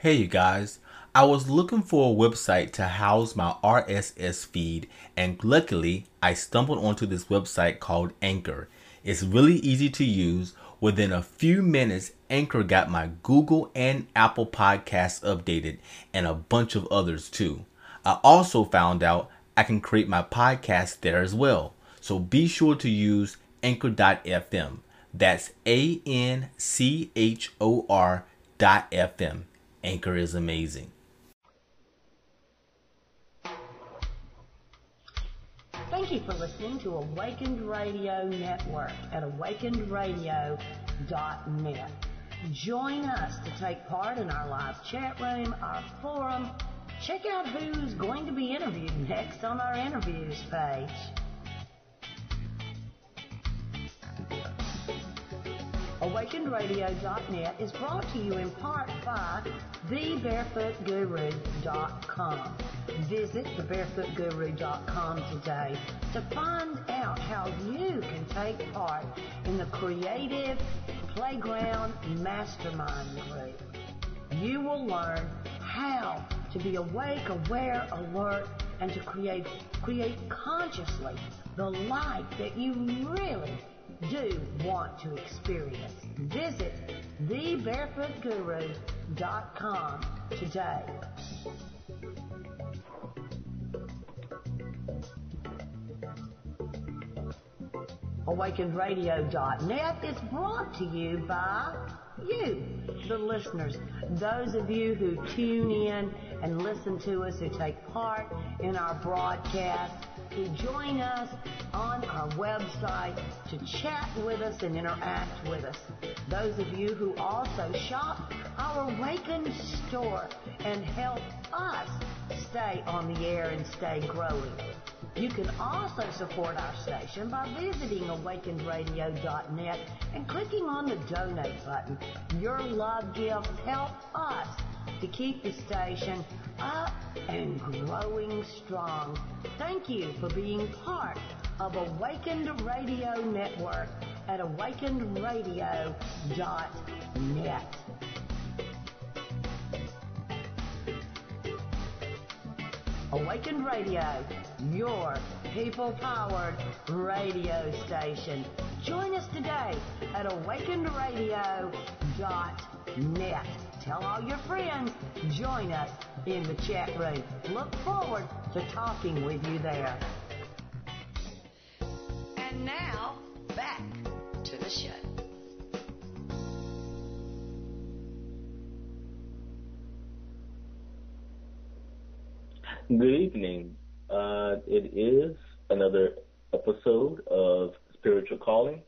Hey you guys, I was looking for a website to house my RSS feed and luckily I stumbled onto this website called Anchor. It's really easy to use. Within a few minutes, Anchor got my Google and Apple podcasts updated and a bunch of others too. I also found out I can create my podcast there as well. So be sure to use anchor.fm. That's A N C H O R dot FM. Anchor is amazing. Thank you for listening to Awakened Radio Network at awakenedradio.net. Join us to take part in our live chat room, our forum. Check out who's going to be interviewed next on our interviews page. AwakenedRadio.net is brought to you in part by TheBarefootGuru.com. Visit TheBarefootGuru.com today to find out how you can take part in the Creative Playground Mastermind Group. You will learn how to be awake, aware, alert, and to create, create consciously the life that you really do want to experience. Visit thebarefootguru.com today. AwakenedRadio.net is brought to you by you, the listeners, those of you who tune in and listen to us, who take part in our broadcast, who join us on our website to chat with us and interact with us. Those of you who also shop our Awakened store and help us stay on the air and stay growing. You can also support our station by visiting awakenedradio.net and clicking on the donate button. Your love gifts help us to keep the station up and growing strong. Thank you for being part of Awakened Radio Network at awakenedradio.net. Awakened Radio, your people-powered radio station. Join us today at awakenedradio.net. Tell all your friends. Join us in the chat room. Look forward to talking with you there. And now, back to the show. Good evening. Uh, it is another episode of Spiritual Calling,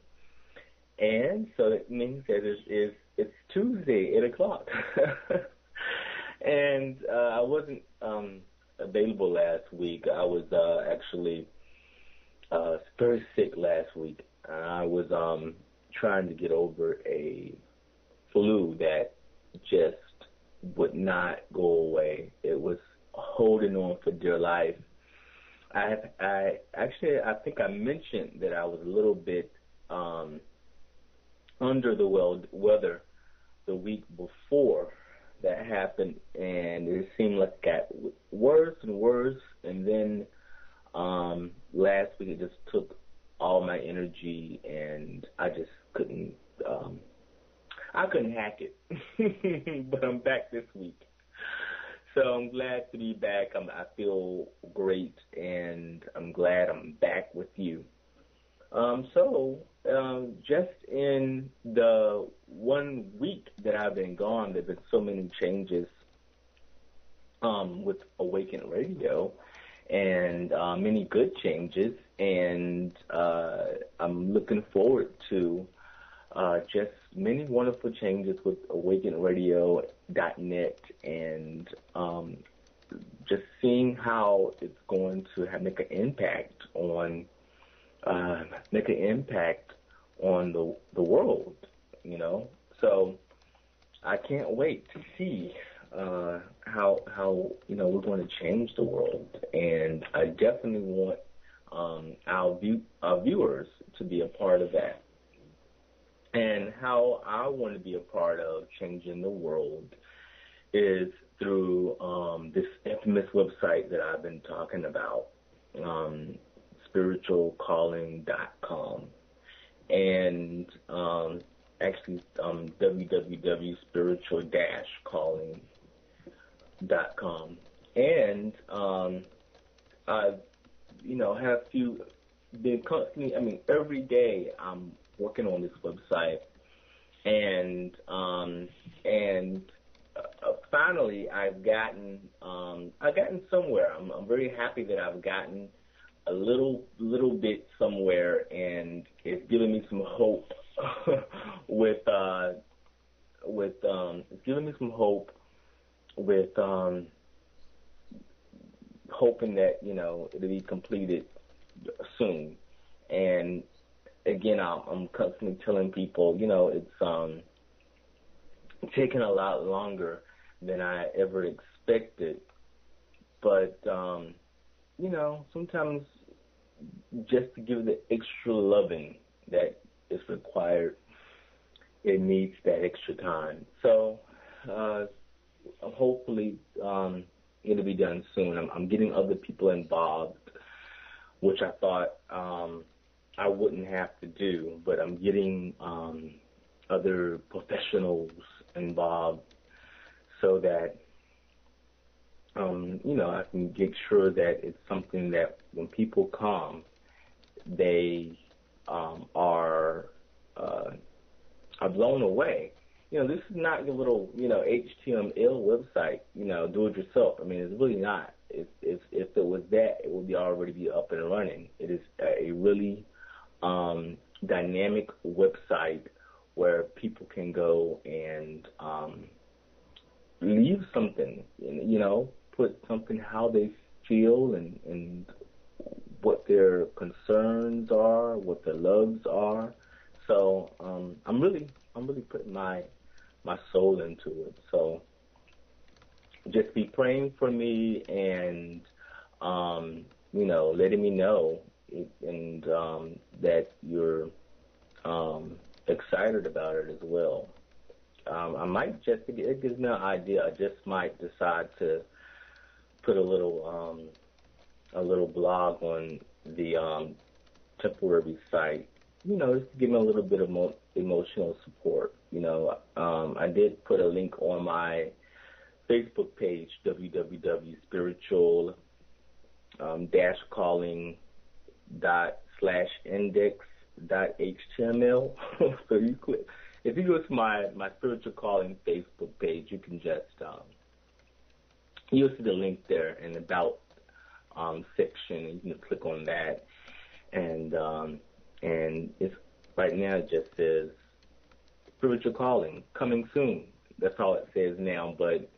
and so it means that it is it's Tuesday, eight o'clock, and uh, I wasn't um, available last week. I was uh, actually uh, very sick last week, I was um, trying to get over a flu that just would not go away. It was holding on for dear life. I I actually I think I mentioned that I was a little bit um, under the weather the week before that happened, and it seemed like it got worse and worse. And then um, last week it just took all my energy, and I just couldn't. Um, I couldn't hack it, but I'm back this week. So I'm glad to be back. I'm, I feel great, and I'm glad I'm back with you. Um, so, um, just in the one week that I've been gone, there've been so many changes um, with Awaken Radio, and uh, many good changes. And uh, I'm looking forward to uh, just many wonderful changes with AwakenRadio.net and um, just seeing how it's going to have, make an impact on uh, make an impact on the the world, you know. So I can't wait to see uh, how how you know we're going to change the world, and I definitely want um, our view our viewers to be a part of that. And how I want to be a part of changing the world is through um, this infamous website that I've been talking about, um, spiritualcalling.com, and um, actually um, www.spiritual-calling.com, and um, I, you know, have few been constantly. I mean, every day I'm working on this website, and um, and uh, finally I've gotten um, I've gotten somewhere. I'm, I'm very happy that I've gotten a little little bit somewhere, and it's giving me some hope with uh, with um, it's giving me some hope with um, hoping that you know it'll be completed soon. And again, I'm, I'm constantly telling people, you know, it's um, taking a lot longer than I ever expected. But um, you know, sometimes just to give the extra loving that is required, it needs that extra time. So uh, hopefully um, it'll be done soon. I'm, I'm getting other people involved, which I thought um, I wouldn't have to do, but I'm getting um, other professionals involved so that um, you know I can make sure that it's something that when people come, they um, are uh, are blown away. You know, this is not your little you know HTML website. You know, do it yourself. I mean, it's really not. If if if it was that, it would be already be up and running. It is a really um, dynamic website where people can go and um, leave something, you know, put something how they feel and, and what their concerns are, what their loves are. So um, I'm really, I'm really putting my my soul into it. So just be praying for me and um, you know, letting me know and um, that you're um, excited about it as well. Um, I might just it gives me an idea. I just might decide to put a little um, a little blog on the um, temporary site. You know, just to give me a little bit of mo- emotional support. You know, um, I did put a link on my Facebook page, www.spiritual um, dash calling dot slash index dot html. so you click if you go to my my spiritual calling Facebook page, you can just um, you'll see the link there in the about um, section, and you can click on that, and um, and it's right now it just says spiritual calling coming soon. That's all it says now, but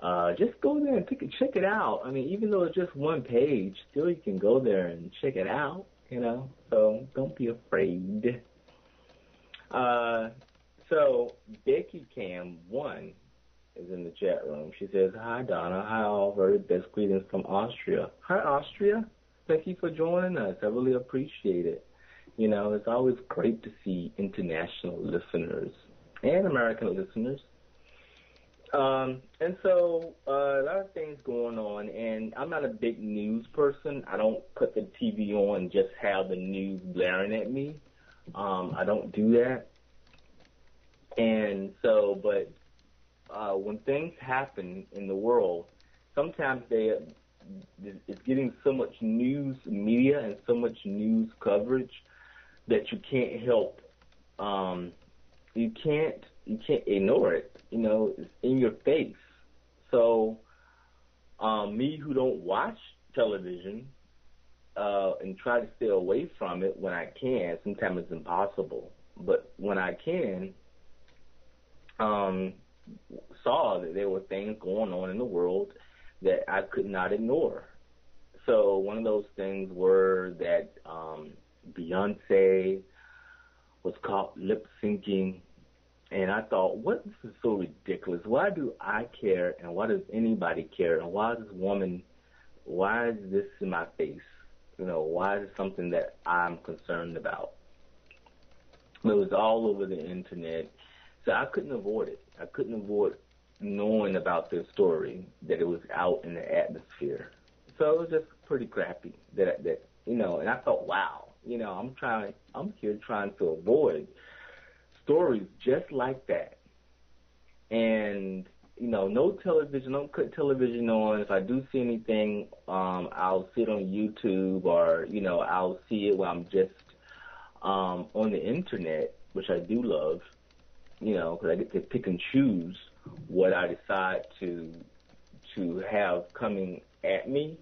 uh, just go there and take it, check it out. I mean, even though it's just one page, still you can go there and check it out. You know, so don't be afraid. Uh, so Becky Cam one is in the chat room. She says, "Hi Donna, hi all. Very best greetings from Austria. Hi Austria. Thank you for joining us. I really appreciate it. You know, it's always great to see international listeners and American listeners um, and so uh, a lot of things going on, and I'm not a big news person. I don't put the TV on and just have the news blaring at me. Um, I don't do that. And so, but uh, when things happen in the world, sometimes they it's getting so much news media and so much news coverage that you can't help. Um, you can't you can't ignore it. You know, it's in your face. So, um, me who don't watch television uh, and try to stay away from it when I can, sometimes it's impossible. But when I can, um, saw that there were things going on in the world that I could not ignore. So one of those things were that um, Beyonce was caught lip syncing and I thought, what this is so ridiculous. Why do I care and why does anybody care? And why is this woman why is this in my face? You know, why is it something that I'm concerned about? It was all over the internet. So I couldn't avoid it. I couldn't avoid knowing about this story that it was out in the atmosphere. So it was just pretty crappy that that you know. And I thought, wow, you know, I'm trying, I'm here trying to avoid stories just like that. And you know, no television, don't cut television on. If I do see anything, um, I'll see it on YouTube or, you know, I'll see it when I'm just um, on the internet, which I do love, you know, because I get to pick and choose what I decide to to have coming at me,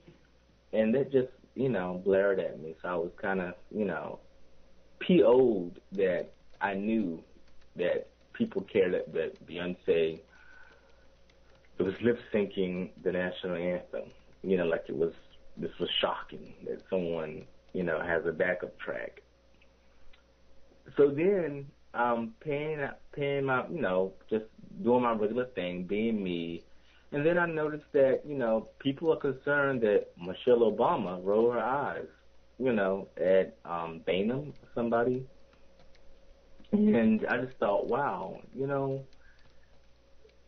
and that just you know blared at me. So I was kind of you know PO'd that I knew that people cared that, that Beyonce it was lip syncing the national anthem. You know, like it was this was shocking that someone you know has a backup track. So then um paying paying my you know just doing my regular thing, being me, and then I noticed that you know people are concerned that Michelle Obama rolled her eyes, you know, at um Boehner, somebody, and I just thought, wow, you know,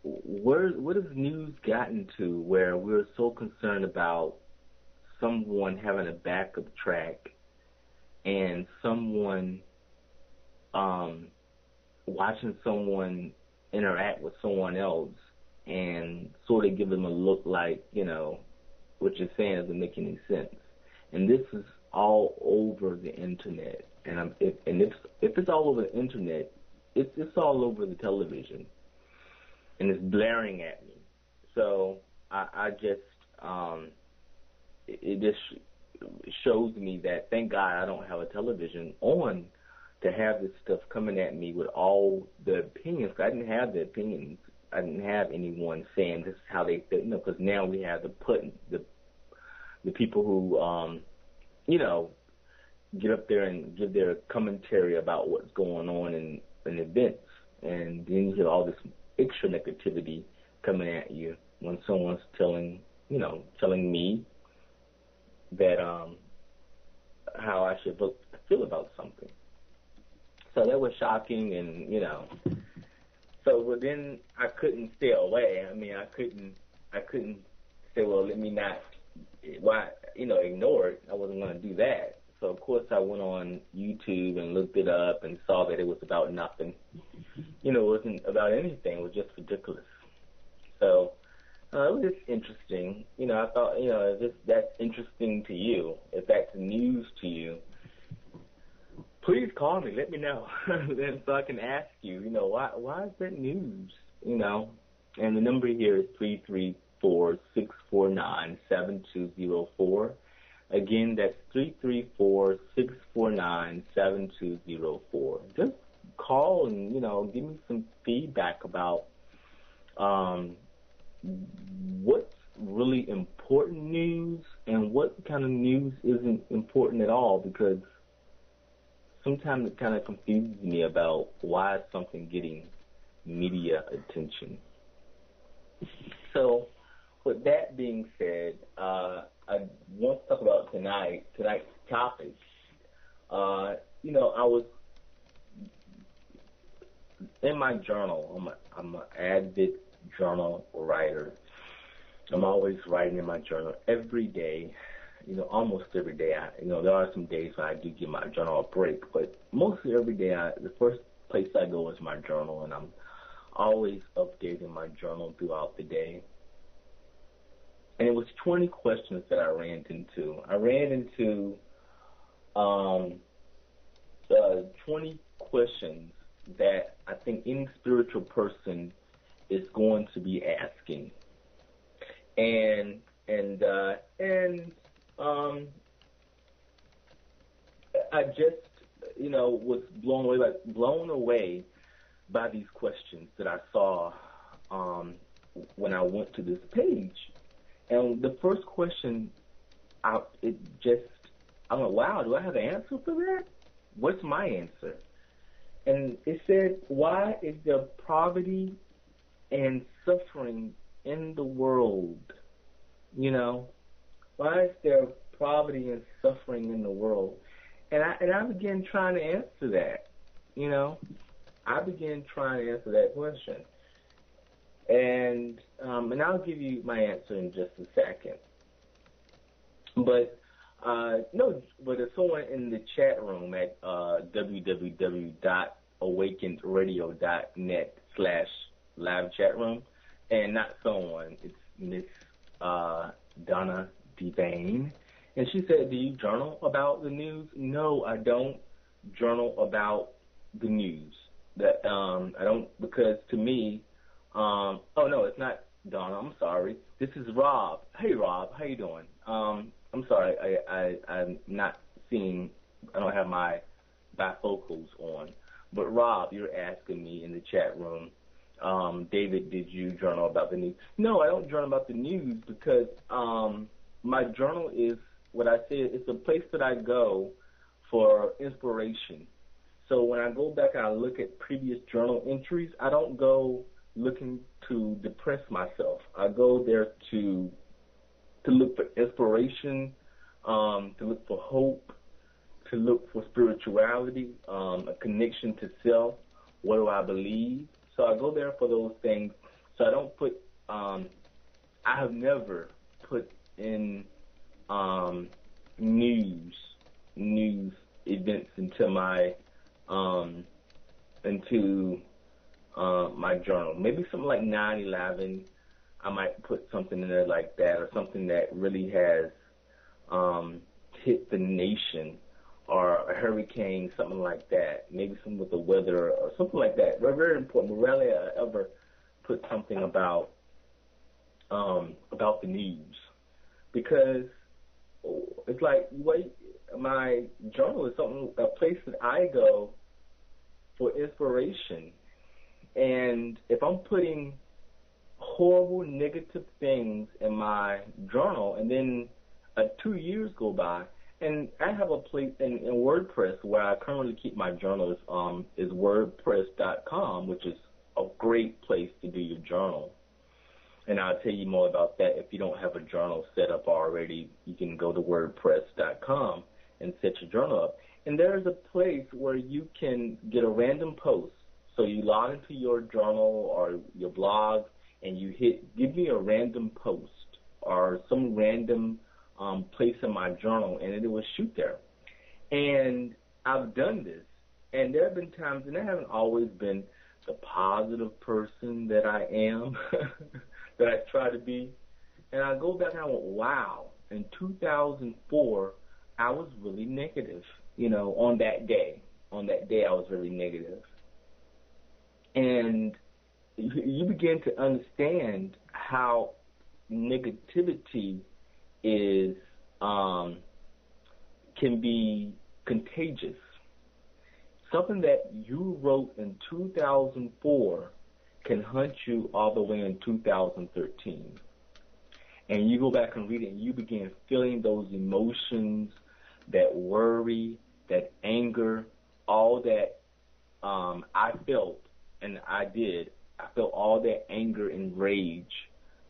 where what has news gotten to where we're so concerned about someone having a backup track and someone um watching someone interact with someone else and sort of give them a look like, you know, what you're saying doesn't make any sense. And this is all over the internet. And I'm, if, and if if it's all over the internet, it's it's all over the television and it's blaring at me. So I, I just, um, it, it just shows me that thank God I don't have a television on to have this stuff coming at me with all the opinions. I didn't have the opinions. I didn't have anyone saying this is how they, you know, because now we have the put the the people who, um, you know, get up there and give their commentary about what's going on in, in events, and then you hear all this extra negativity coming at you when someone's telling, you know, telling me that um how I should look, feel about something. So that was shocking, and you know, so then I couldn't stay away. I mean, I couldn't, I couldn't say, well, let me not, why, you know, ignore it. I wasn't going to do that. So of course I went on YouTube and looked it up and saw that it was about nothing. You know, it wasn't about anything. It was just ridiculous. So uh, it was just interesting. You know, I thought, you know, if that's interesting to you, if that's news to you, please call me. Let me know, then so I can ask you. You know, why why is that news? You know, and the number here is three three four six four nine seven two zero four. Again, that's three three four six four nine seven two zero four. Just call and you know give me some feedback about um, what's really important news and what kind of news isn't important at all because sometimes it kind of confuses me about why is something getting media attention. So, with that being said, uh, I want to talk about tonight tonight's topic. Uh, you know, I was in my journal. I'm a, I'm an avid journal writer. I'm always writing in my journal every day you know, almost every day. I, you know, there are some days when I do give my journal a break, but mostly every day, I, the first place I go is my journal, and I'm always updating my journal throughout the day. And it was 20 questions that I ran into. I ran into um, uh, 20 questions that I think any spiritual person is going to be asking. And and uh, and um, I just, you know, was blown away by blown away by these questions that I saw um, when I went to this page. And the first question, I, it just, I'm like, wow, do I have an answer for that? What's my answer? And it said, why is there poverty and suffering in the world? You know, why is there poverty and suffering in the world? And I and I began trying to answer that. You know, I began trying to answer that question. And um, and I'll give you my answer in just a second. But uh, no, but there's someone in the chat room at uh, www.awakenedradio.net slash live chat room, and not someone, it's Miss uh, Donna Devane. And she said, Do you journal about the news? No, I don't journal about the news. That um, I don't because to me, um, oh no, it's not Donna. I'm sorry. This is Rob. Hey Rob, how you doing? Um, I'm sorry, I, I I'm not seeing. I don't have my bifocals on. But Rob, you're asking me in the chat room. Um, David, did you journal about the news? No, I don't journal about the news because um, my journal is what I say. It's a place that I go for inspiration. So when I go back and I look at previous journal entries, I don't go looking to depress myself. I go there to to look for inspiration, um, to look for hope, to look for spirituality, um, a connection to self. What do I believe? So I go there for those things. So I don't put. Um, I have never put in um, news news events into my um, into uh, my journal. Maybe something like 9/11. I might put something in there like that, or something that really has um, hit the nation, or a hurricane, something like that. Maybe something with the weather, or something like that. Very, very important. Rarely I ever put something about um, about the news because it's like wait, my journal is something a place that I go for inspiration. And if I'm putting horrible negative things in my journal and then uh, two years go by and I have a place in, in WordPress where I currently keep my journals um, is wordpress.com, which is a great place to do your journal. And I'll tell you more about that. If you don't have a journal set up already, you can go to wordpress.com and set your journal up. And there's a place where you can get a random post. So you log into your journal or your blog and you hit give me a random post or some random um, place in my journal and it will shoot there. And I've done this and there have been times and I haven't always been the positive person that I am that I try to be. And I go back and I went, wow, in 2004, I was really negative, you know, on that day. On that day, I was really negative. And you begin to understand how negativity is um, can be contagious. Something that you wrote in 2004 can hunt you all the way in 2013. And you go back and read it, and you begin feeling those emotions, that worry, that anger, all that um, I felt and I did. I felt all that anger and rage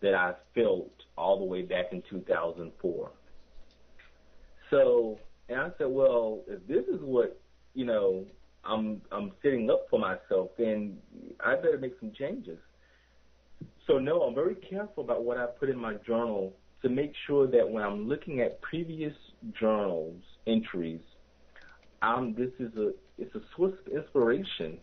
that I felt all the way back in 2004. So, and I said, well, if this is what you know I'm I'm sitting up for myself, then I better make some changes. So no, I'm very careful about what I put in my journal to make sure that when I'm looking at previous journals entries, um, this is a it's a source of inspiration,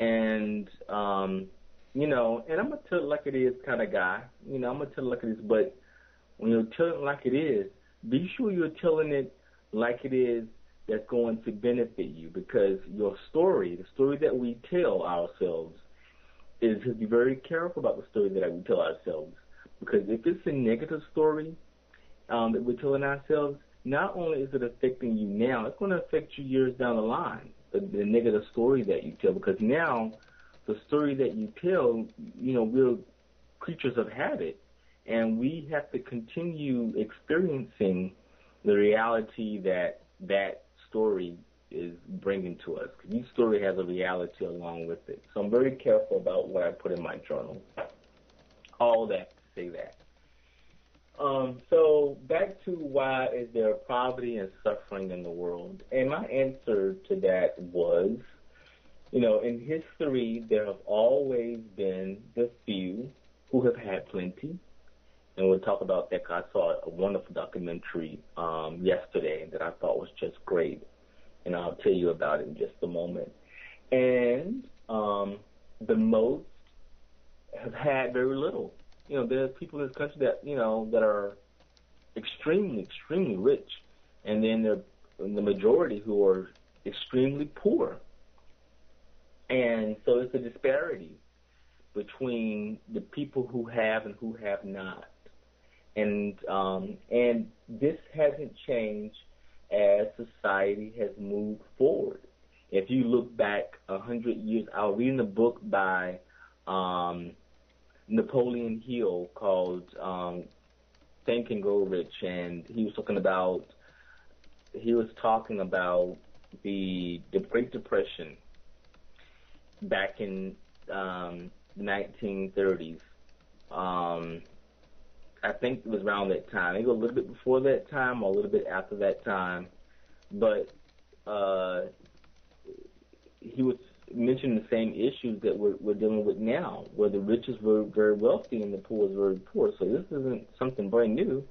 and um, you know, and I'm gonna tell it like it is kind of guy. You know, I'm gonna tell it like it is, but when you're telling it like it is, be sure you're telling it like it is that's going to benefit you because your story, the story that we tell ourselves, is to be very careful about the story that we tell ourselves because if it's a negative story um, that we're telling ourselves, not only is it affecting you now, it's going to affect you years down the line. The, the negative story that you tell, because now the story that you tell, you know, we're creatures of habit, and we have to continue experiencing the reality that that story is bringing to us. Each story has a reality along with it. So I'm very careful about what I put in my journal. All that to say that. Um, so back to why is there poverty and suffering in the world? And my answer to that was you know, in history, there have always been the few who have had plenty. And we'll talk about that. I saw a wonderful documentary um, yesterday that I thought was just great. And I'll tell you about it in just a moment. And um, the most have had very little. You know, there's people in this country that, you know, that are extremely, extremely rich. And then there the majority who are extremely poor. And so it's a disparity between the people who have and who have not. And um, and this hasn't changed as society has moved forward. If you look back a hundred years, I was reading a book by um, Napoleon Hill called um, Think and Grow Rich, and he was talking about he was talking about the the Great Depression back in um, the 1930s. Um, I think it was around that time. Maybe a little bit before that time or a little bit after that time. But uh, he was mentioning the same issues that we're, we're dealing with now, where the rich is very, very wealthy and the poor is very poor. So this isn't something brand new.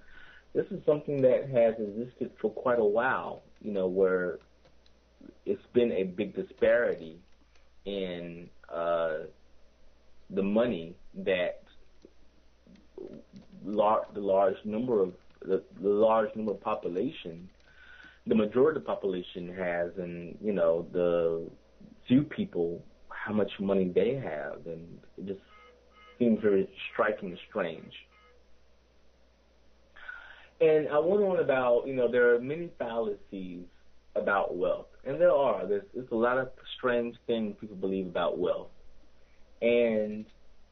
This is something that has existed for quite a while, you know, where it's been a big disparity in uh, the money that lar- the large number of the, the large number of population, the majority of the population has, and you know the few people how much money they have, and it just seems very striking and strange. And I went on about, you know, there are many fallacies about wealth, and there are. There's, there's a lot of strange things people believe about wealth and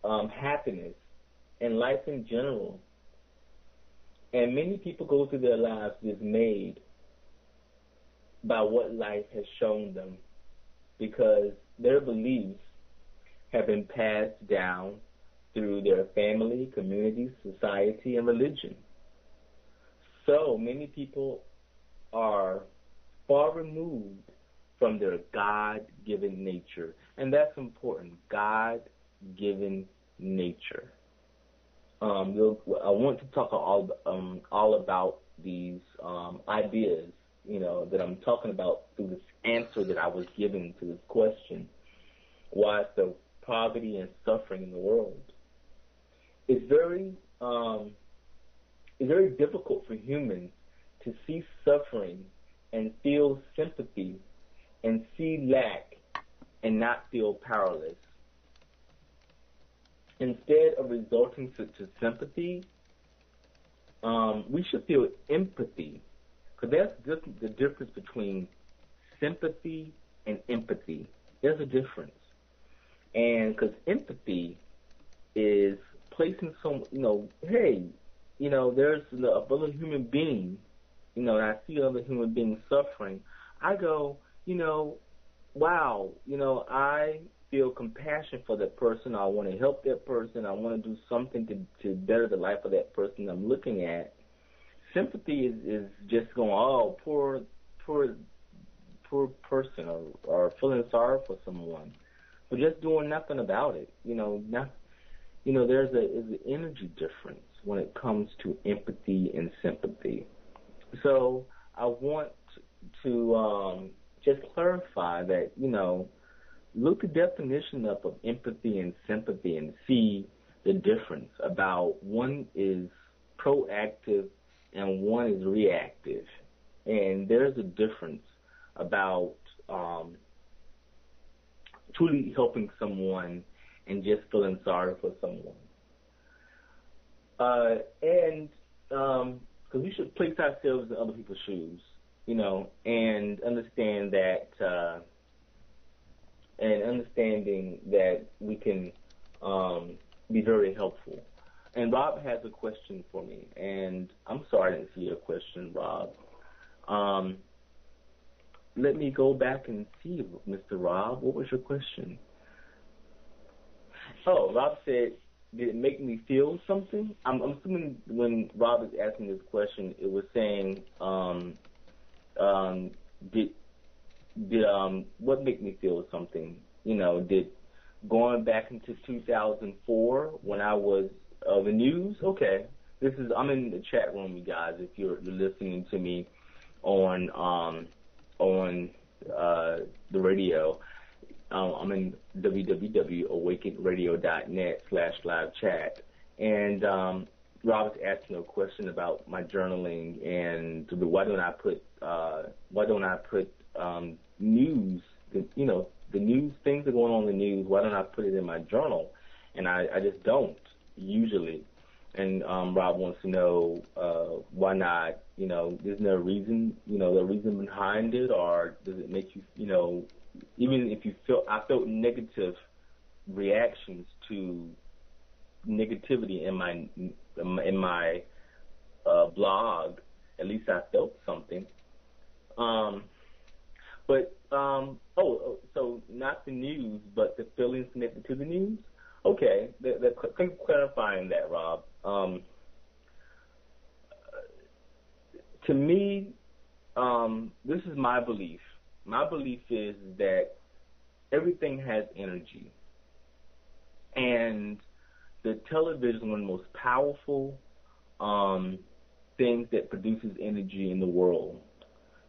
um, happiness and life in general. And many people go through their lives dismayed by what life has shown them because their beliefs have been passed down through their family, community, society, and religion. So many people are far removed from their God-given nature, and that's important. God-given nature. Um, I want to talk all um, all about these um, ideas, you know, that I'm talking about through this answer that I was given to this question. Why is there poverty and suffering in the world? It's very um, it's very difficult for humans to see suffering and feel sympathy and see lack and not feel powerless. Instead of resorting to, to sympathy, um, we should feel empathy. Because that's just the difference between sympathy and empathy. There's a difference. And because empathy is placing some, you know, hey, you know, there's another human being, you know, and I see other human beings suffering, I go, you know, wow, you know, I feel compassion for that person. I want to help that person. I want to do something to to better the life of that person I'm looking at. Sympathy is is just going, oh, poor, poor, poor person, or or feeling sorry for someone, but just doing nothing about it. You know, not, you know, there's a is an energy difference when it comes to empathy and sympathy. So I want to um, just clarify that, you know, look the definition up of empathy and sympathy and see the difference about one is proactive and one is reactive. And there's a difference about um, truly helping someone and just feeling sorry for someone. Uh, and because um, we should place ourselves in other people's shoes, you know, and understand that, uh, and understanding that we can um, be very helpful. And Rob has a question for me, and I'm sorry I didn't see your question, Rob. Um, let me go back and see, Mr. Rob. What was your question? Oh, Rob said, did it make me feel something? I'm, I'm assuming when Rob is asking this question, it was saying, um, um, did did um, what made me feel something? you know, did going back into 2004 when I was uh, the news. Okay, this is I'm in the chat room, you guys. If you're, you're listening to me on um, on uh, the radio, um, I'm in www.awakenradio.net slash live chat, and um, Rob asking a question about my journaling and why don't I put uh, why don't I put um, news, the, you know, the news things are going on in the news. Why don't I put it in my journal? And I, I just don't usually. And um, Rob wants to know uh, why not. You know, isn't there a reason? You know, the reason behind it, or does it make you, you know, even if you feel I felt negative reactions to negativity in my in my uh, blog. At least I felt something. Um, but um, oh, oh, so not the news, but the feelings connected to the news. Okay, thank you clarifying that, Rob. Um, to me, um, this is my belief. My belief is that everything has energy, and the television is one of the most powerful um, things that produces energy in the world.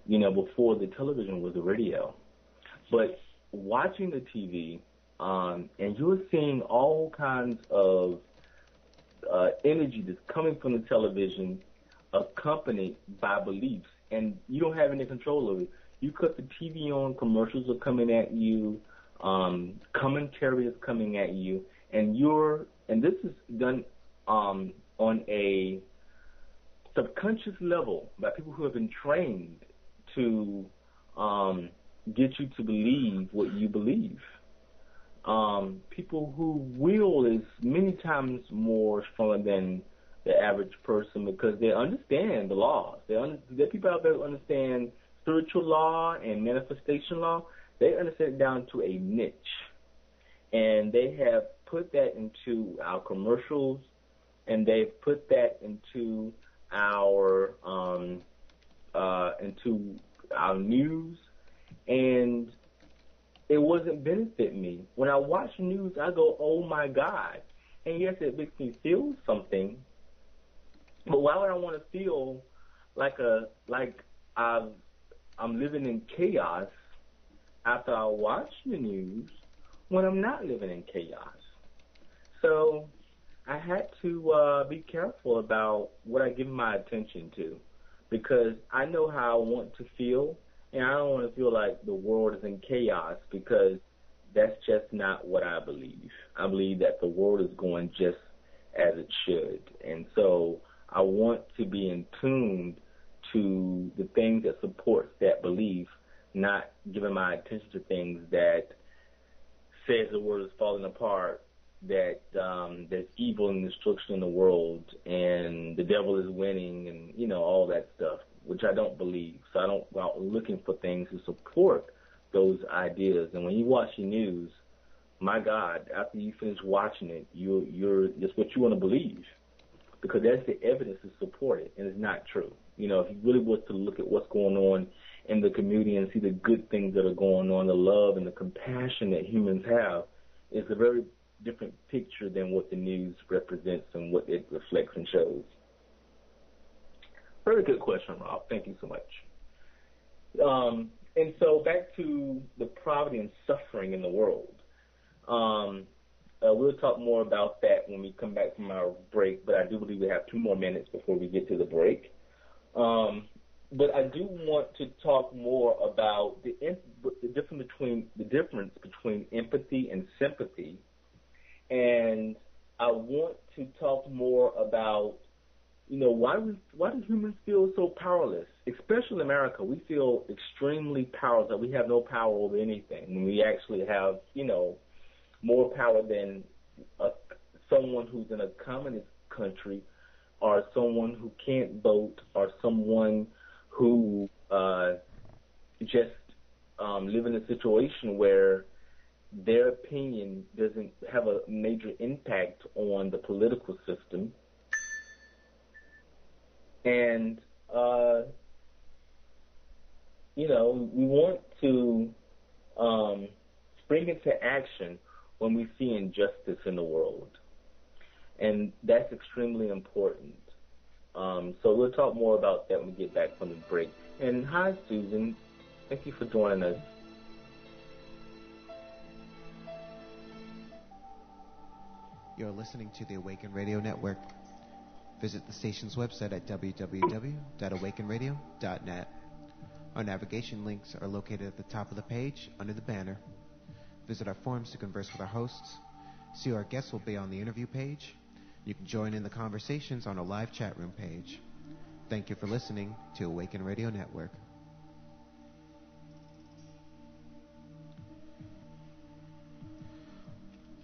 You know, before the television was the radio. But watching the TV, um, and you're seeing all kinds of uh, energy that's coming from the television accompanied by beliefs, and you don't have any control over it. You cut the TV on, commercials are coming at you, um, commentary is coming at you, and you're and this is done um, on a subconscious level by people who have been trained to um, get you to believe what you believe. Um, people who will is many times more stronger than the average person because they understand the laws. They are people out there who understand spiritual law and manifestation law. They understand it down to a niche, and they have put that into our commercials, and they've put that into our um, uh, into our news, and it wasn't benefit me. When I watch news, I go, "Oh my God!" And yes, it makes me feel something. But why would I want to feel like a like I've I'm living in chaos after I watch the news when I'm not living in chaos? So I had to uh, be careful about what I give my attention to because I know how I want to feel, and I don't want to feel like the world is in chaos because that's just not what I believe. I believe that the world is going just as it should, and so I want to be in tune to the things that supports that belief, not giving my attention to things that says the world is falling apart that um, there's evil and destruction in the world and the devil is winning and you know all that stuff, which I don't believe. So I don't go out looking for things to support those ideas. And when you watch the news, my God, after you finish watching it, you you're it's what you want to believe because that's the evidence to support it, and it's not true. You know, if you really was to look at what's going on in the community and see the good things that are going on, the love and the compassion that humans have, it's a very different picture than what the news represents and what it reflects and shows. Very good question, Rob. Thank you so much. Um, and so back to the poverty and suffering in the world. Um, uh, we'll talk more about that when we come back from our break, but I do believe we have two more minutes before we get to the break. Um, but I do want to talk more about the, the difference between the difference between empathy and sympathy and I want to talk more about, you know, why we why do humans feel so powerless? Especially in America, we feel extremely powerless. That we have no power over anything. We actually have, you know, more power than a, someone who's in a communist country, or someone who can't vote, or someone who uh, just um, live in a situation where their opinion doesn't have a major impact on the political system. And, uh, you know, we want to um, spring into action when we see injustice in the world. And that's extremely important. Um, so we'll talk more about that when we get back from the break. And hi, Susan. Thank you for joining us. You're listening to the Awaken Radio Network. Visit the station's website at www.awakenradio.net. Our navigation links are located at the top of the page under the banner. Visit our forums to converse with our hosts. See who our guests will be on the interview page. You can join in the conversations on our live chat room page. Thank you for listening to Awaken Radio Network.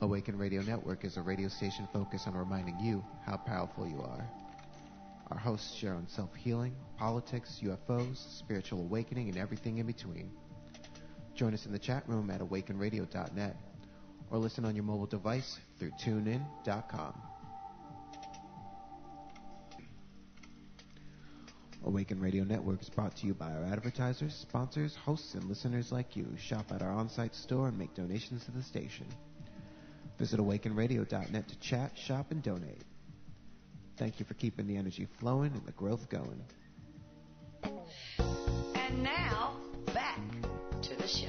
Awaken Radio Network is a radio station focused on reminding you how powerful you are. Our hosts share on self healing, politics, UFOs, spiritual awakening, and everything in between. Join us in the chat room at awakenradio.net or listen on your mobile device through tunein.com. Awaken Radio Network is brought to you by our advertisers, sponsors, hosts, and listeners like you. Shop at our on site store and make donations to the station. Visit awakenradio.net to chat, shop, and donate. Thank you for keeping the energy flowing and the growth going. And now, back to the show.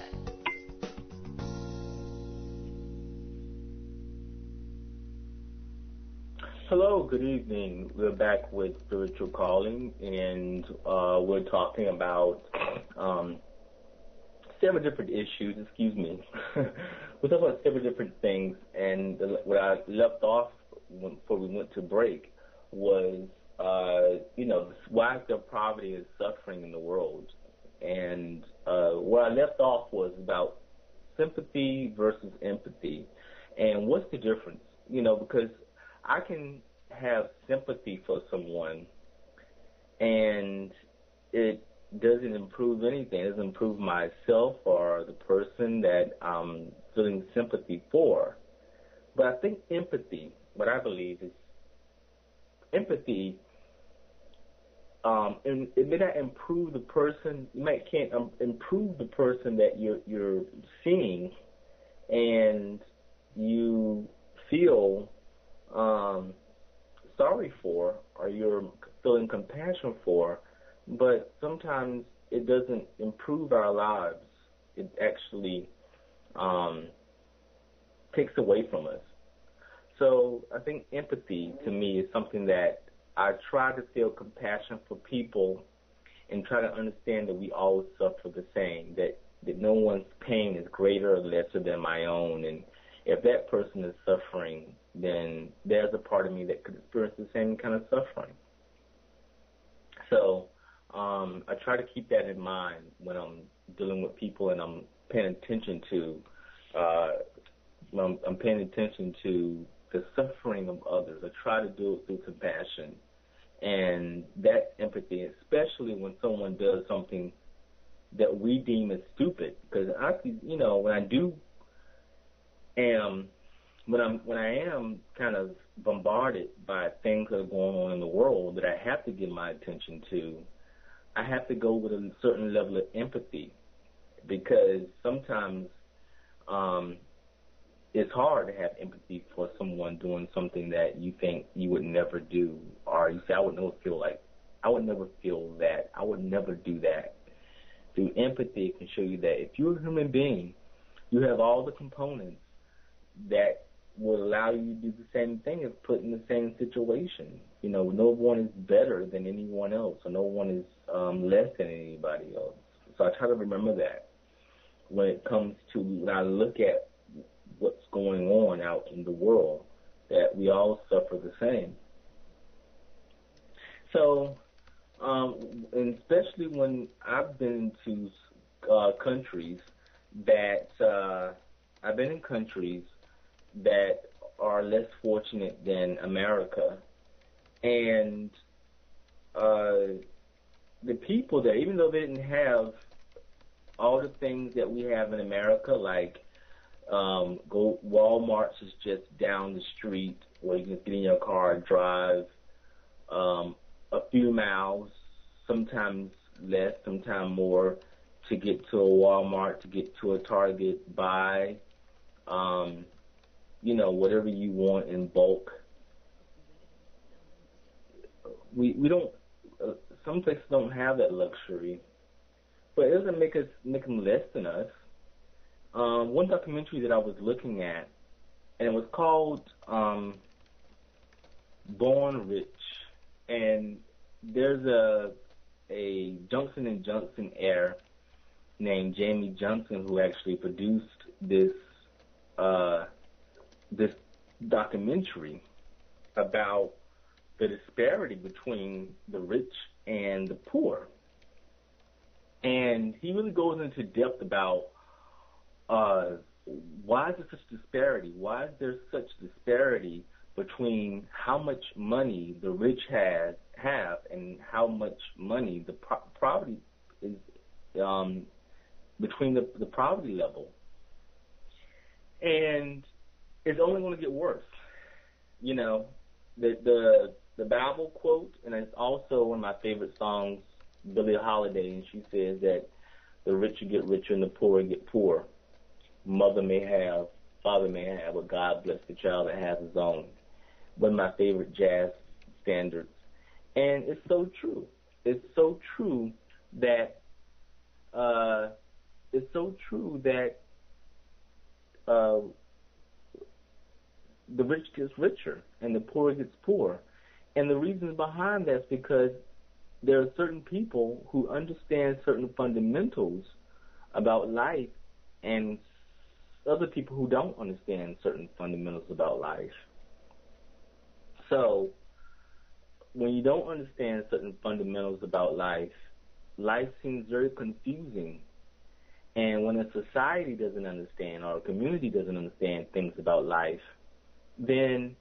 Hello, good evening. We're back with Spiritual Calling, and uh, we're talking about um, several different issues. Excuse me. we're talking about several different things, and the, what I left off before we went to break was, uh, you know, why there poverty and suffering in the world? And uh, where I left off was about sympathy versus empathy, and what's the difference? You know, because I can have sympathy for someone, and it doesn't improve anything. It doesn't improve myself or the person that I'm feeling sympathy for. But I think empathy, what I believe is empathy, um, and it may not improve the person. You might can't um, improve the person that you're you're seeing, and you feel um, sorry for or you're feeling compassion for, but sometimes it doesn't improve our lives. It actually um, takes away from us. So I think empathy to me is something that I try to feel compassion for people and try to understand that we all suffer the same, that, that no one's pain is greater or lesser than my own. And if that person is suffering, then there's a part of me that could experience the same kind of suffering. So um, I try to keep that in mind when I'm dealing with people and I'm paying attention to uh, I'm, I'm paying attention to the suffering of others. I try to do it through compassion and that empathy, especially when someone does something that we deem as stupid. Because I, you know, when I do am when I'm when I am kind of bombarded by things that are going on in the world that I have to give my attention to, I have to go with a certain level of empathy because sometimes um, it's hard to have empathy for someone doing something that you think you would never do, or you say I would never feel like I would never feel that I would never do that. Through empathy, it can show you that if you're a human being, you have all the components that will allow you to do the same thing if put in the same situation. You know, no one is better than anyone else, or no one is um, less than anybody else. So I try to remember that when it comes to when I look at what's going on out in the world, that we all suffer the same. So, um, and especially when I've been to uh, countries that uh, I've been in countries that are less fortunate than America. And uh, the people there, even though they didn't have all the things that we have in America, like um, go Walmart's is just down the street where you can get in your car drive um, a few miles, sometimes less, sometimes more, to get to a Walmart, to get to a Target, buy, um, you know, whatever you want in bulk. We we don't. Uh, some places don't have that luxury, but it doesn't make us make them less than us. Um, one documentary that I was looking at, and it was called um, Born Rich, and there's a a Johnson and Johnson heir named Jamie Johnson who actually produced this uh, this documentary about the disparity between the rich and the poor. And he really goes into depth about uh, why is there such disparity? Why is there such disparity between how much money the rich has have and how much money the pro- poverty is um, between the, the poverty level. And it's only going to get worse. You know, the the the Bible quote, and it's also one of my favorite songs, Billie Holiday, and she says that the richer get richer and the poorer get poor. Mother may have, father may have, but God bless the child that has his own. One of my favorite jazz standards. And it's so true. It's so true that uh, it's so true that uh, the rich gets richer and the poor gets poor. And the reasons behind that is because there are certain people who understand certain fundamentals about life and other people who don't understand certain fundamentals about life. So, when you don't understand certain fundamentals about life, life seems very confusing. And when a society doesn't understand or a community doesn't understand things about life, then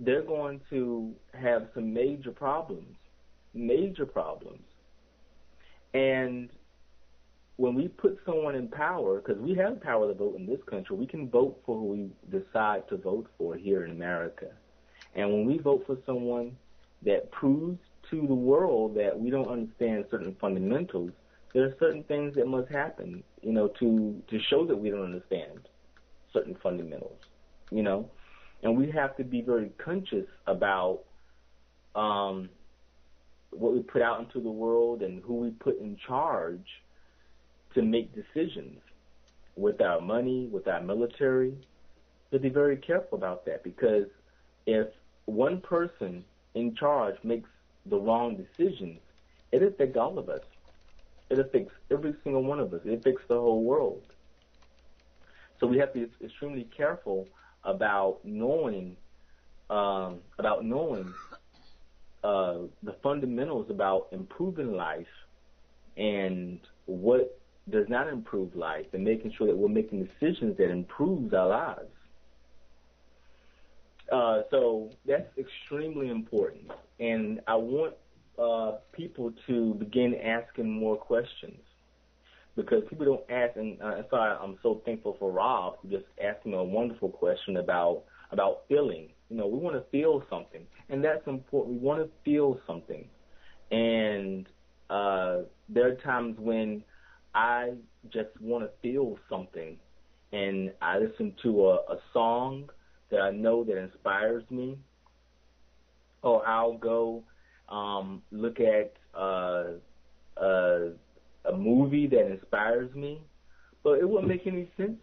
they're going to have some major problems, major problems. And when we put someone in power, because we have power to vote in this country, we can vote for who we decide to vote for here in America. And when we vote for someone that proves to the world that we don't understand certain fundamentals, there are certain things that must happen, you know, to to show that we don't understand certain fundamentals, you know, and we have to be very conscious about um, what we put out into the world and who we put in charge to make decisions with our money, with our military. To be very careful about that because if one person in charge makes the wrong decisions, it affects all of us. It affects every single one of us. It affects the whole world. So we have to be extremely careful about knowing um, about knowing uh, the fundamentals about improving life and what does not improve life, and making sure that we're making decisions that improves our lives. Uh, so that's extremely important, and I want uh, people to begin asking more questions because people don't ask, and uh, that's why I'm so thankful for Rob who just asked me a wonderful question about about feeling. You know, we want to feel something, and that's important. We want to feel something, and uh, there are times when I just want to feel something, and I listen to a, a song that I know that inspires me, or I'll go um, look at uh, uh, a movie that inspires me. But it wouldn't make any sense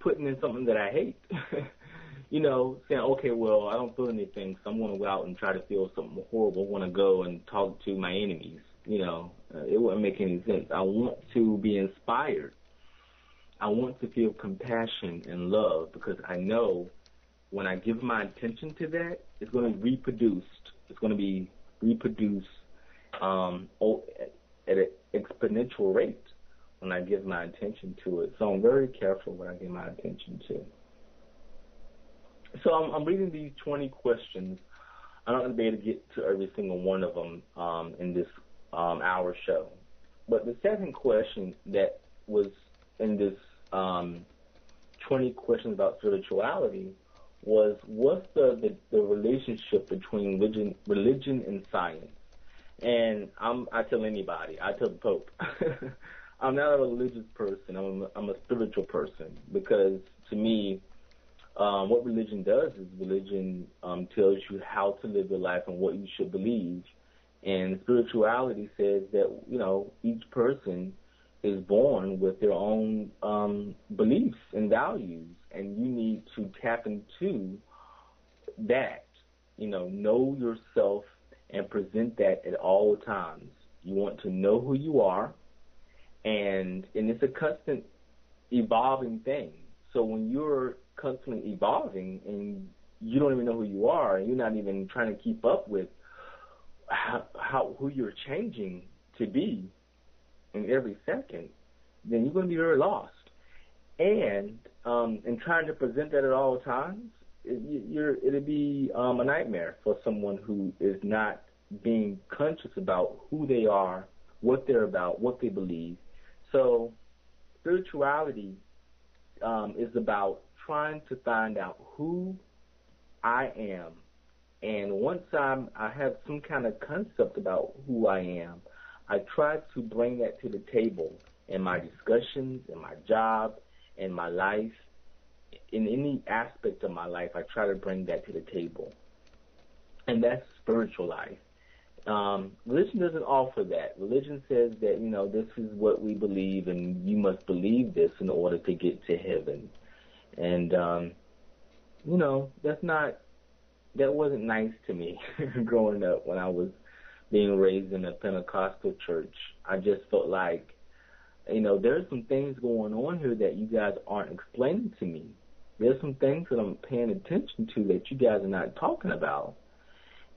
putting in something that I hate. you know, saying, okay, well, I don't feel anything, so I'm going to go out and try to feel something horrible. I want to go and talk to my enemies. You know, uh, it wouldn't make any sense. I want to be inspired. I want to feel compassion and love because I know when I give my attention to that, it's going to be reproduced. It's going to be reproduced um, at an exponential rate when I give my attention to it. So I'm very careful what I give my attention to. So I'm, I'm reading these 20 questions. I'm not going to be able to get to every single one of them um, in this um, hour show. But the second question that was in this um, 20 questions about spirituality was what's the, the, the relationship between religion, religion and science? And I'm, I tell anybody, I tell the Pope, I'm not a religious person. I'm a, I'm a spiritual person because to me, um, what religion does is religion um, tells you how to live your life and what you should believe, and spirituality says that you know each person is born with their own um, beliefs and values, and you need to tap into that. You know, know yourself and present that at all times. You want to know who you are, and and it's a constant evolving thing. So when you're constantly evolving and you don't even know who you are, and you're not even trying to keep up with how, how who you're changing to be in every second, then you're going to be very lost. And um, and trying to present that at all times, it, you're it'll be um, a nightmare for someone who is not being conscious about who they are, what they're about, what they believe. So spirituality um, is about trying to find out who I am. And once I'm, I have some kind of concept about who I am, I try to bring that to the table in my discussions, in my job, in my life, in any aspect of my life. I try to bring that to the table. And that's spiritual life. Um, religion doesn't offer that. Religion says that, you know, this is what we believe and you must believe this in order to get to heaven. And, um, you know, that's not, that wasn't nice to me growing up when I was being raised in a Pentecostal church. I just felt like, you know, there's some things going on here that you guys aren't explaining to me. There's some things that I'm paying attention to that you guys are not talking about.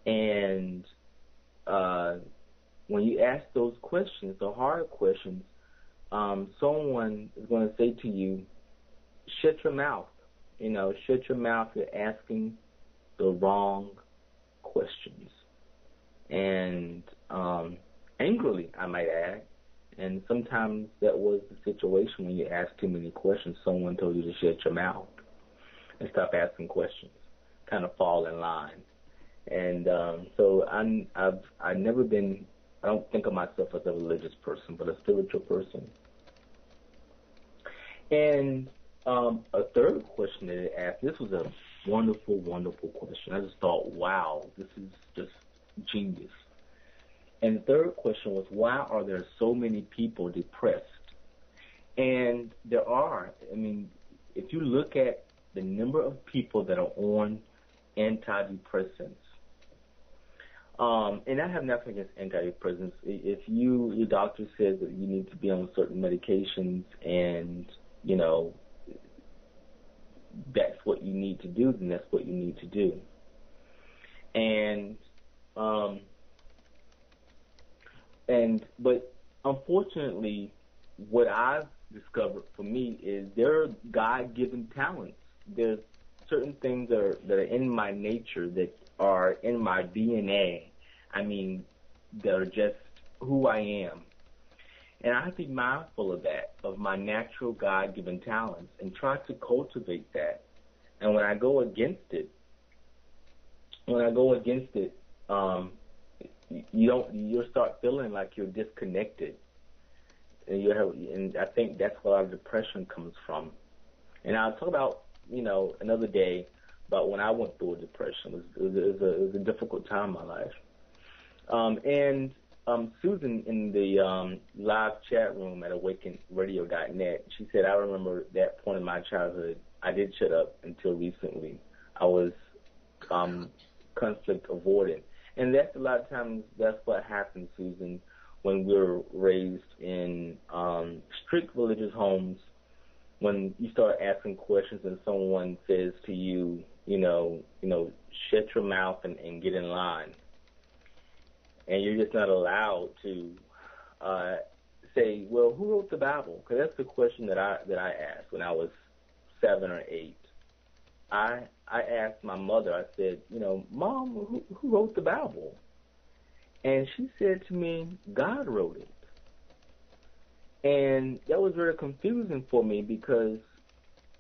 And uh, when you ask those questions, the hard questions, um, someone is going to say to you, shut your mouth. You know, shut your mouth. You're asking the wrong questions. And um, angrily, I might add. And sometimes that was the situation when you ask too many questions. Someone told you to shut your mouth and stop asking questions. Kind of fall in line. And um, so I'm, I've I've never been. I don't think of myself as a religious person, but a spiritual person. And um, a third question that it asked. This was a wonderful, wonderful question. I just thought, wow, this is just genius. And the third question was, why are there so many people depressed? And there are. I mean, if you look at the number of people that are on antidepressants, um, and I have nothing against antidepressants. If you your doctor says that you need to be on certain medications, and you know that's what you need to do, then that's what you need to do. And um, and but unfortunately, what I've discovered for me is there are God-given talents. There's certain things that are that are in my nature that are in my DNA I mean, they're just who I am. And I have to be mindful of that, of my natural God given talents, and try to cultivate that. And when I go against it, when I go against it, um, you don't, you'll start feeling like you're disconnected. And you have, and I think that's where a lot of depression comes from. And I'll talk about, you know, another day about when I went through a depression. It was, it was, a, it was a difficult time in my life. Um, and um, Susan in the um, live chat room at awakenradio.net, she said, I remember that point in my childhood. I did shut up until recently. I was um, conflict avoidant. And that's a lot of times, that's what happens, Susan, when we're raised in um, strict religious homes. When you start asking questions and someone says to you, you know, you know, shut your mouth and, and get in line and you're just not allowed to uh, say, "Well, who wrote the Bible?" Because that's the question that I that I asked when I was seven or eight. I I asked my mother. I said, "You know, Mom, who, who wrote the Bible?" And she said to me, "God wrote it." And that was very confusing for me because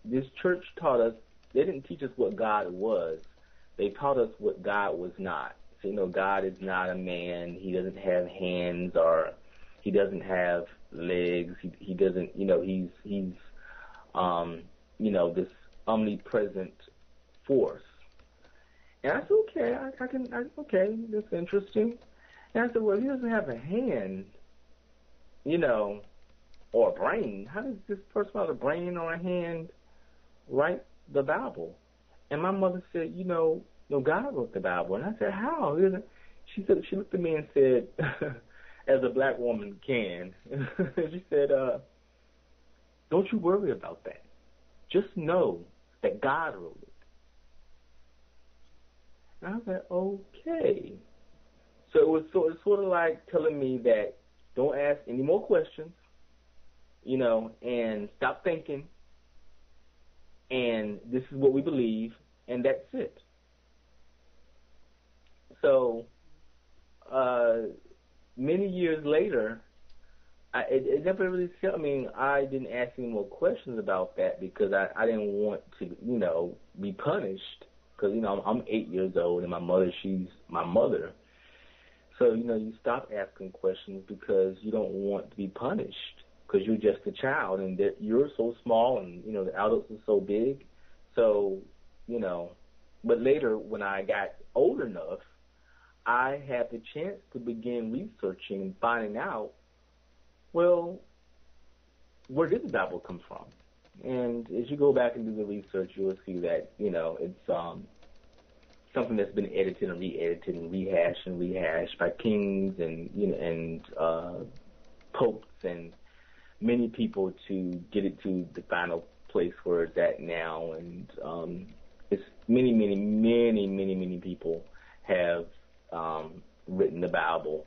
this church taught us, they didn't teach us what God was. They taught us what God was not you know, God is not a man. He doesn't have hands or he doesn't have legs. He he doesn't. You know, he's he's um, you know this omnipresent force. And I said, okay, I, I can, I, okay, that's interesting. And I said, well, he doesn't have a hand, you know, or a brain, how does this person without a brain or a hand write the Bible? And my mother said, you know, no, God wrote the Bible. And I said, how? She said, she looked at me and said, as a black woman can, she said, uh, don't you worry about that. Just know that God wrote it. And I like, okay. So it was sort, sort of like telling me that don't ask any more questions, you know, and stop thinking, and this is what we believe, and that's it. So, uh, many years later, I, it, it never really. I mean, I didn't ask any more questions about that because I, I didn't want to, you know, be punished. Because you know, I'm, I'm eight years old and my mother, she's my mother. So you know, you stop asking questions because you don't want to be punished because you're just a child and that you're so small and you know the adults are so big. So you know, but later when I got old enough, I had the chance to begin researching and finding out well, where did the Bible come from? And as you go back and do the research, you will see that you know it's um, something that's been edited and re-edited and rehashed and rehashed by kings and you know and uh, popes and many people to get it to the final place where it's at now. And um, it's many, many, many, many, many people have um, written the Bible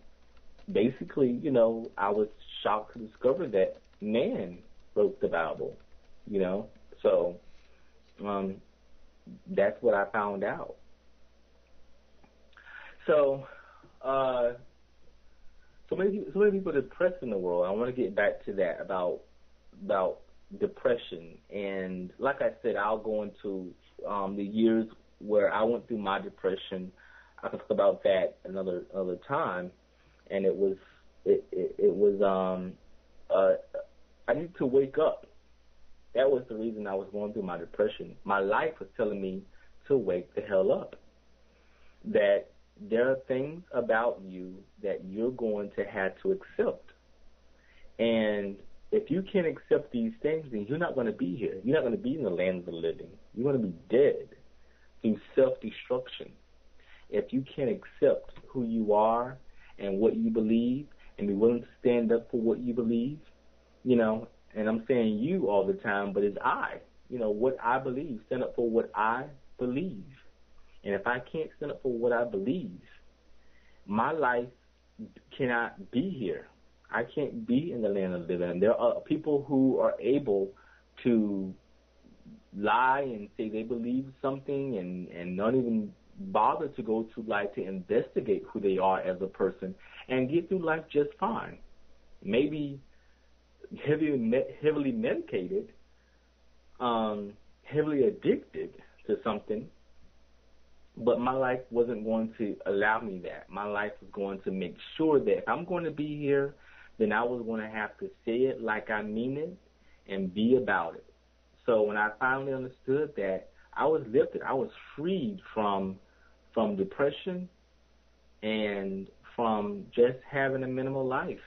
basically, you know, I was shocked to discover that man wrote the Bible, you know. So um, that's what I found out. So, uh, so many so many people are depressed in the world. I want to get back to that about about depression and like I said, I'll go into um, the years where I went through my depression. I can talk about that another another time and it was it it, it was um uh I needed to wake up. That was the reason I was going through my depression. My life was telling me to wake the hell up. That there are things about you that you're going to have to accept. And if you can't accept these things, then you're not going to be here. You're not going to be in the land of the living. You're going to be dead through self destruction. If you can't accept who you are and what you believe and be willing to stand up for what you believe, you know, and I'm saying you all the time, but it's I, you know, what I believe, stand up for what I believe. And if I can't stand up for what I believe, my life cannot be here. I can't be in the land of the living. There are people who are able to lie and say they believe something and and not even bother to go through life to investigate who they are as a person and get through life just fine. Maybe heavily heavily medicated, um, heavily addicted to something, but my life wasn't going to allow me that. My life was going to make sure that if I'm going to be here, then I was going to have to say it like I mean it and be about it. So when I finally understood that, I was lifted. I was freed from from depression and from just having a minimal life.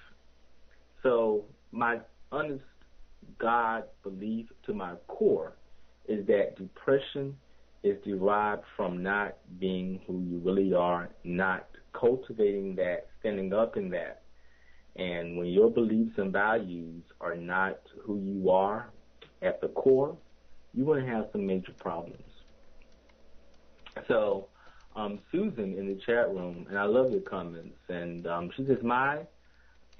So my honest God belief to my core is that depression is derived from not being who you really are, not cultivating that, standing up in that. And when your beliefs and values are not who you are at the core, you're going to have some major problems. So um, Susan in the chat room, and I love your comments. And um, she says, My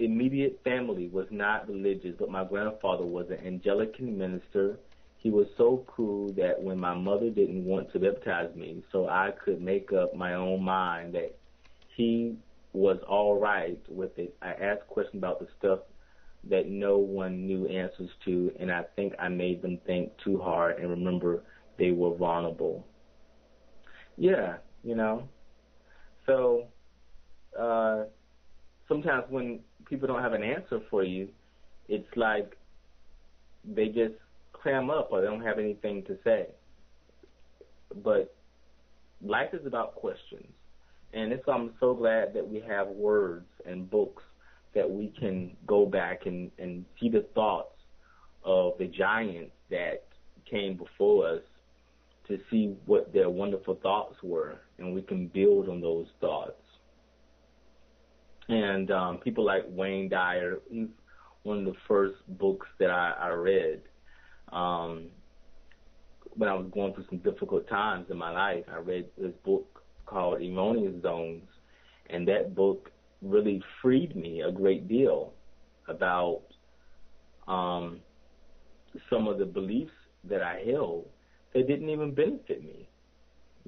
immediate family was not religious, but my grandfather was an Anglican minister. He was so cruel that when my mother didn't want to baptize me, so I could make up my own mind that he was all right with it. I asked questions about the stuff that no one knew answers to, and I think I made them think too hard and remember they were vulnerable. Yeah, you know. So uh, sometimes when people don't have an answer for you, it's like they just clam up or they don't have anything to say. But life is about questions. And it's I'm so glad that we have words and books that we can go back and, and see the thoughts of the giants that came before us to see what their wonderful thoughts were, and we can build on those thoughts. And um, people like Wayne Dyer, one of the first books that I, I read. Um, when I was going through some difficult times in my life, I read this book called Erroneous Zones, and that book really freed me a great deal about um, some of the beliefs that I held that didn't even benefit me.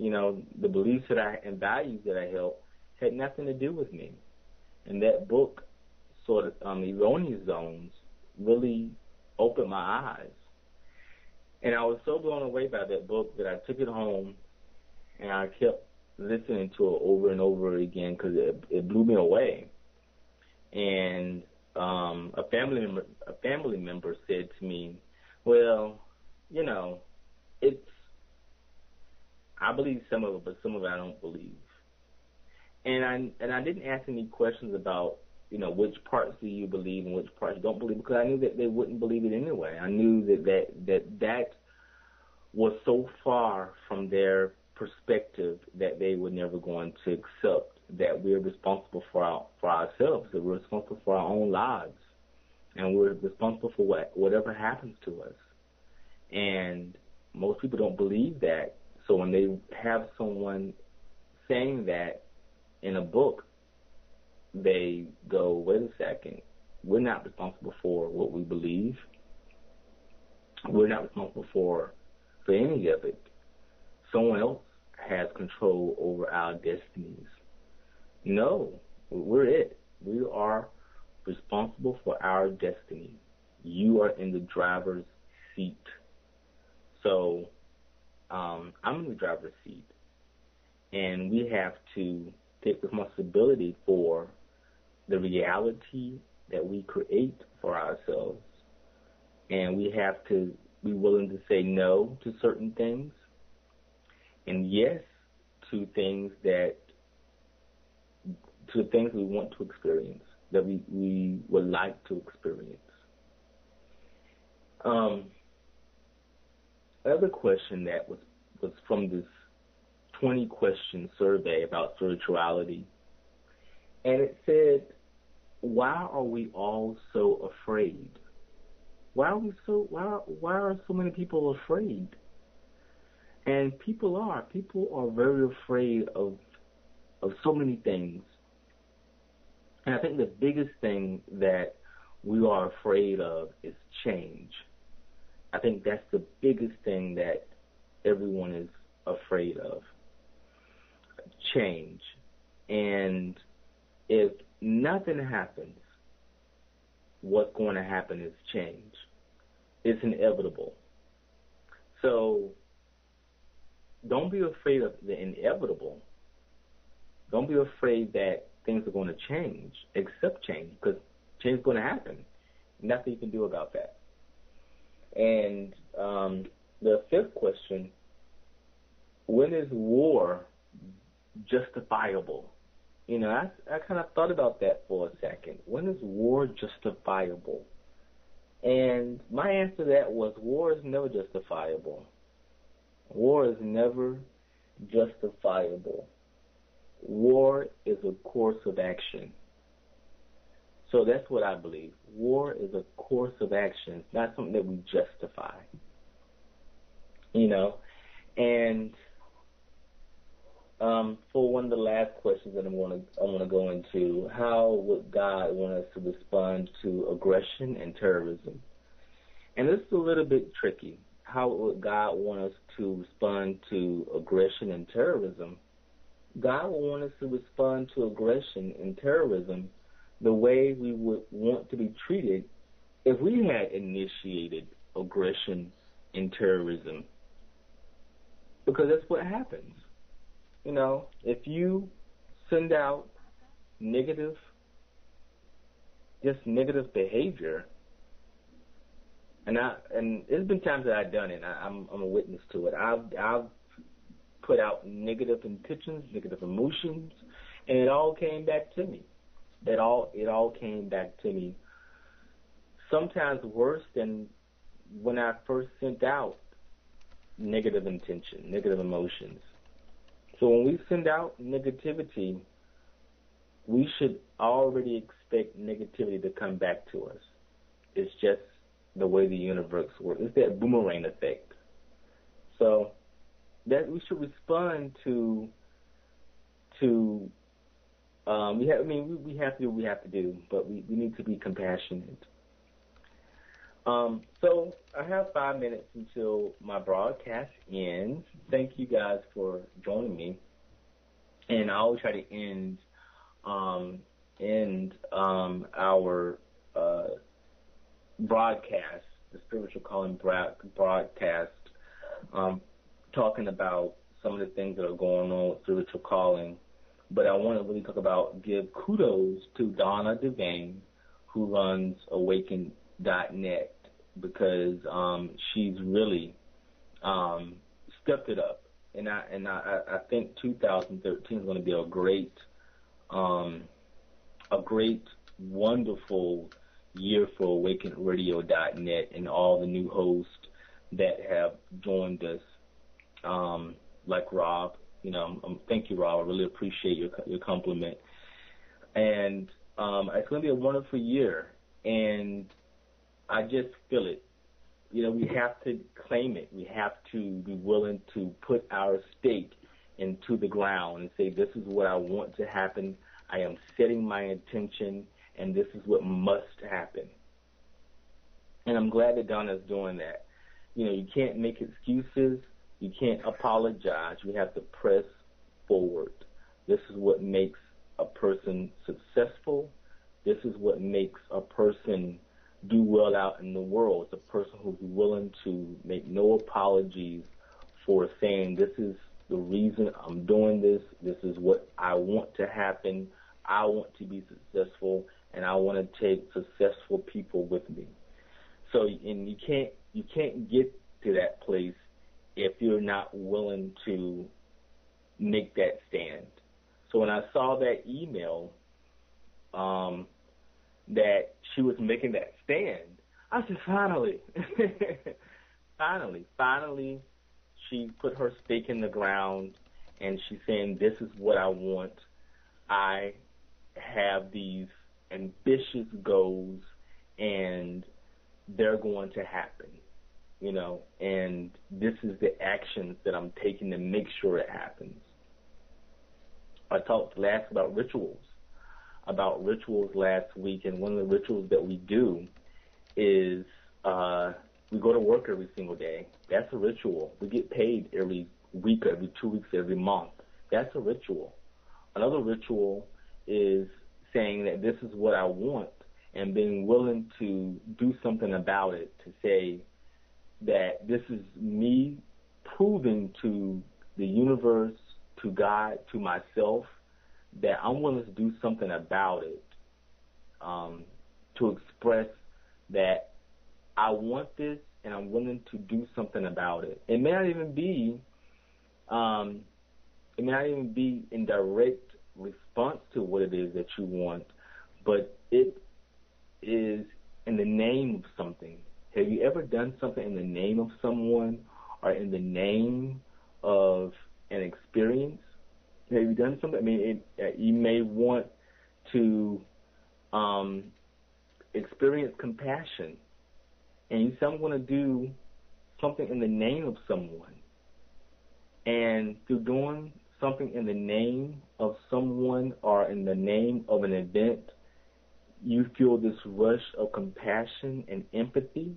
You know, the beliefs that I and values that I held had nothing to do with me. And that book, sort of um, erroneous zones, really opened my eyes. And I was so blown away by that book that I took it home and I kept listening to it over and over again because it, it blew me away. And um, a family member, a family member said to me, "Well, you know, it's I believe some of it, but some of it I don't believe." And I and I didn't ask any questions about you know which parts do you believe and which parts don't believe because I knew that they wouldn't believe it anyway. I knew that that that that was so far from their perspective that they were never going to accept that we're responsible for our for ourselves, that we're responsible for our own lives, and we're responsible for what whatever happens to us. And most people don't believe that. So when they have someone saying that in a book, they go, wait a second, we're not responsible for what we believe. We're not responsible for for any of it. Someone else has control over our destinies. No, we're it. We are responsible for our destiny. You are in the driver's seat. So um, I'm in the driver's seat. And we have to take responsibility for the reality that we create for ourselves. And we have to be willing to say no to certain things and yes to things that to things we want to experience that we, we would like to experience. Um, another question that was was from this 20 question survey about spirituality, and it said, "Why are we all so afraid? Why are we so why why are so many people afraid?" And people are. People are very afraid of of so many things. And I think the biggest thing that we are afraid of is change. I think that's the biggest thing that everyone is afraid of. Change. And if nothing happens, what's going to happen is change. It's inevitable. So don't be afraid of the inevitable. Don't be afraid that things are going to change. Accept change because change is going to happen. Nothing you can do about that. And um, the fifth question: When is war justifiable? You know, I, I kind of thought about that for a second. When is war justifiable? And my answer to that was war is never justifiable. War is never justifiable. War is a course of action. So that's what I believe. War is a course of action. Not something that we justify. You know, and um, for one of the last questions that I want to I want to go into, how would God want us to respond to aggression and terrorism? And this is a little bit tricky how would God want us to respond to aggression and terrorism? God would want us to respond to aggression and terrorism the way we would want to be treated if we had initiated aggression and terrorism. Because that's what happens. You know, if you send out negative just negative behavior. And I and there's been times that I've done it. I, I'm I'm a witness to it. I've I've put out negative intentions, negative emotions, and it all came back to me. It all it all came back to me. Sometimes worse than when I first sent out negative intention, negative emotions. So when we send out negativity, we should already expect negativity to come back to us. It's just the way the universe works. It's that boomerang effect. So that we should respond to to um, we have I mean we, we have to do what we have to do, but we, we need to be compassionate. Um, so I have five minutes until my broadcast ends. Thank you guys for joining me. And I always try to end um, end um, our uh, broadcast, the spiritual calling broadcast, um, talking about some of the things that are going on with spiritual calling. But I want to really talk about give kudos to Donna Devane, who runs Awaken.net, because um, she's really um, stepped it up. And I and I, I think 2013 is going to be a great um, a great, wonderful year for AwakenRadio.net and all the new hosts that have joined us, um, like Rob. You know, thank you, Rob. I really appreciate your your compliment. And um, it's going to be a wonderful year, and I just feel it. You know, we have to claim it. We have to be willing to put our stake into the ground and say, this is what I want to happen. I am setting my intention, and this is what must happen. And I'm glad that Donna's doing that. You know, you can't make excuses. You can't apologize. You have to press forward. This is what makes a person successful. This is what makes a person do well out in the world. It's a person who's willing to make no apologies for saying this is the reason I'm doing this. This is what I want to happen. I want to be successful, and I want to take successful people with me. So, and you can't you can't get to that place if you're not willing to make that stand. So when I saw that email um, that she was making that stand, I said, finally, finally, finally, she put her stake in the ground and she's saying, this is what I want. I have these ambitious goals and they're going to happen, you know, and this is the actions that I'm taking to make sure it happens. I talked last about rituals, about rituals last week, and one of the rituals that we do is uh, we go to work every single day. That's a ritual. We get paid every week, every two weeks, every month. That's a ritual. Another ritual is saying that this is what I want and being willing to do something about it to say that this is me proving to the universe, to God, to myself that I'm willing to do something about it um, to express that I want this and I'm willing to do something about it. It may not even be, um, it may not even be in direct response to what it is that you want, but it is in the name of something. Have you ever done something in the name of someone or in the name of an experience? Have you done something? I mean, it, uh, you may want to um, experience compassion and you say, I'm going to do something in the name of someone. And through doing something in the name of someone or in the name of an event, you feel this rush of compassion and empathy.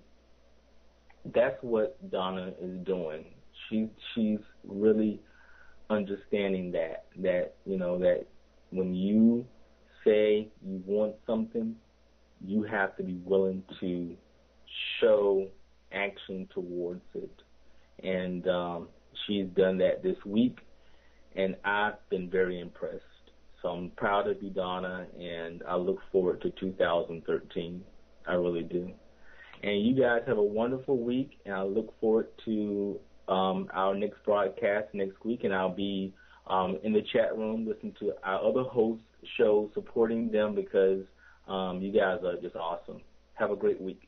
That's what Donna is doing. She she's really understanding that that you know that when you say you want something, you have to be willing to show action towards it. And um, she's done that this week, and I've been very impressed. So I'm proud to be Donna, and I look forward to 2013. I really do. And you guys have a wonderful week, and I look forward to um, our next broadcast next week, and I'll be um, in the chat room listening to our other hosts' shows, supporting them because um, you guys are just awesome. Have a great week.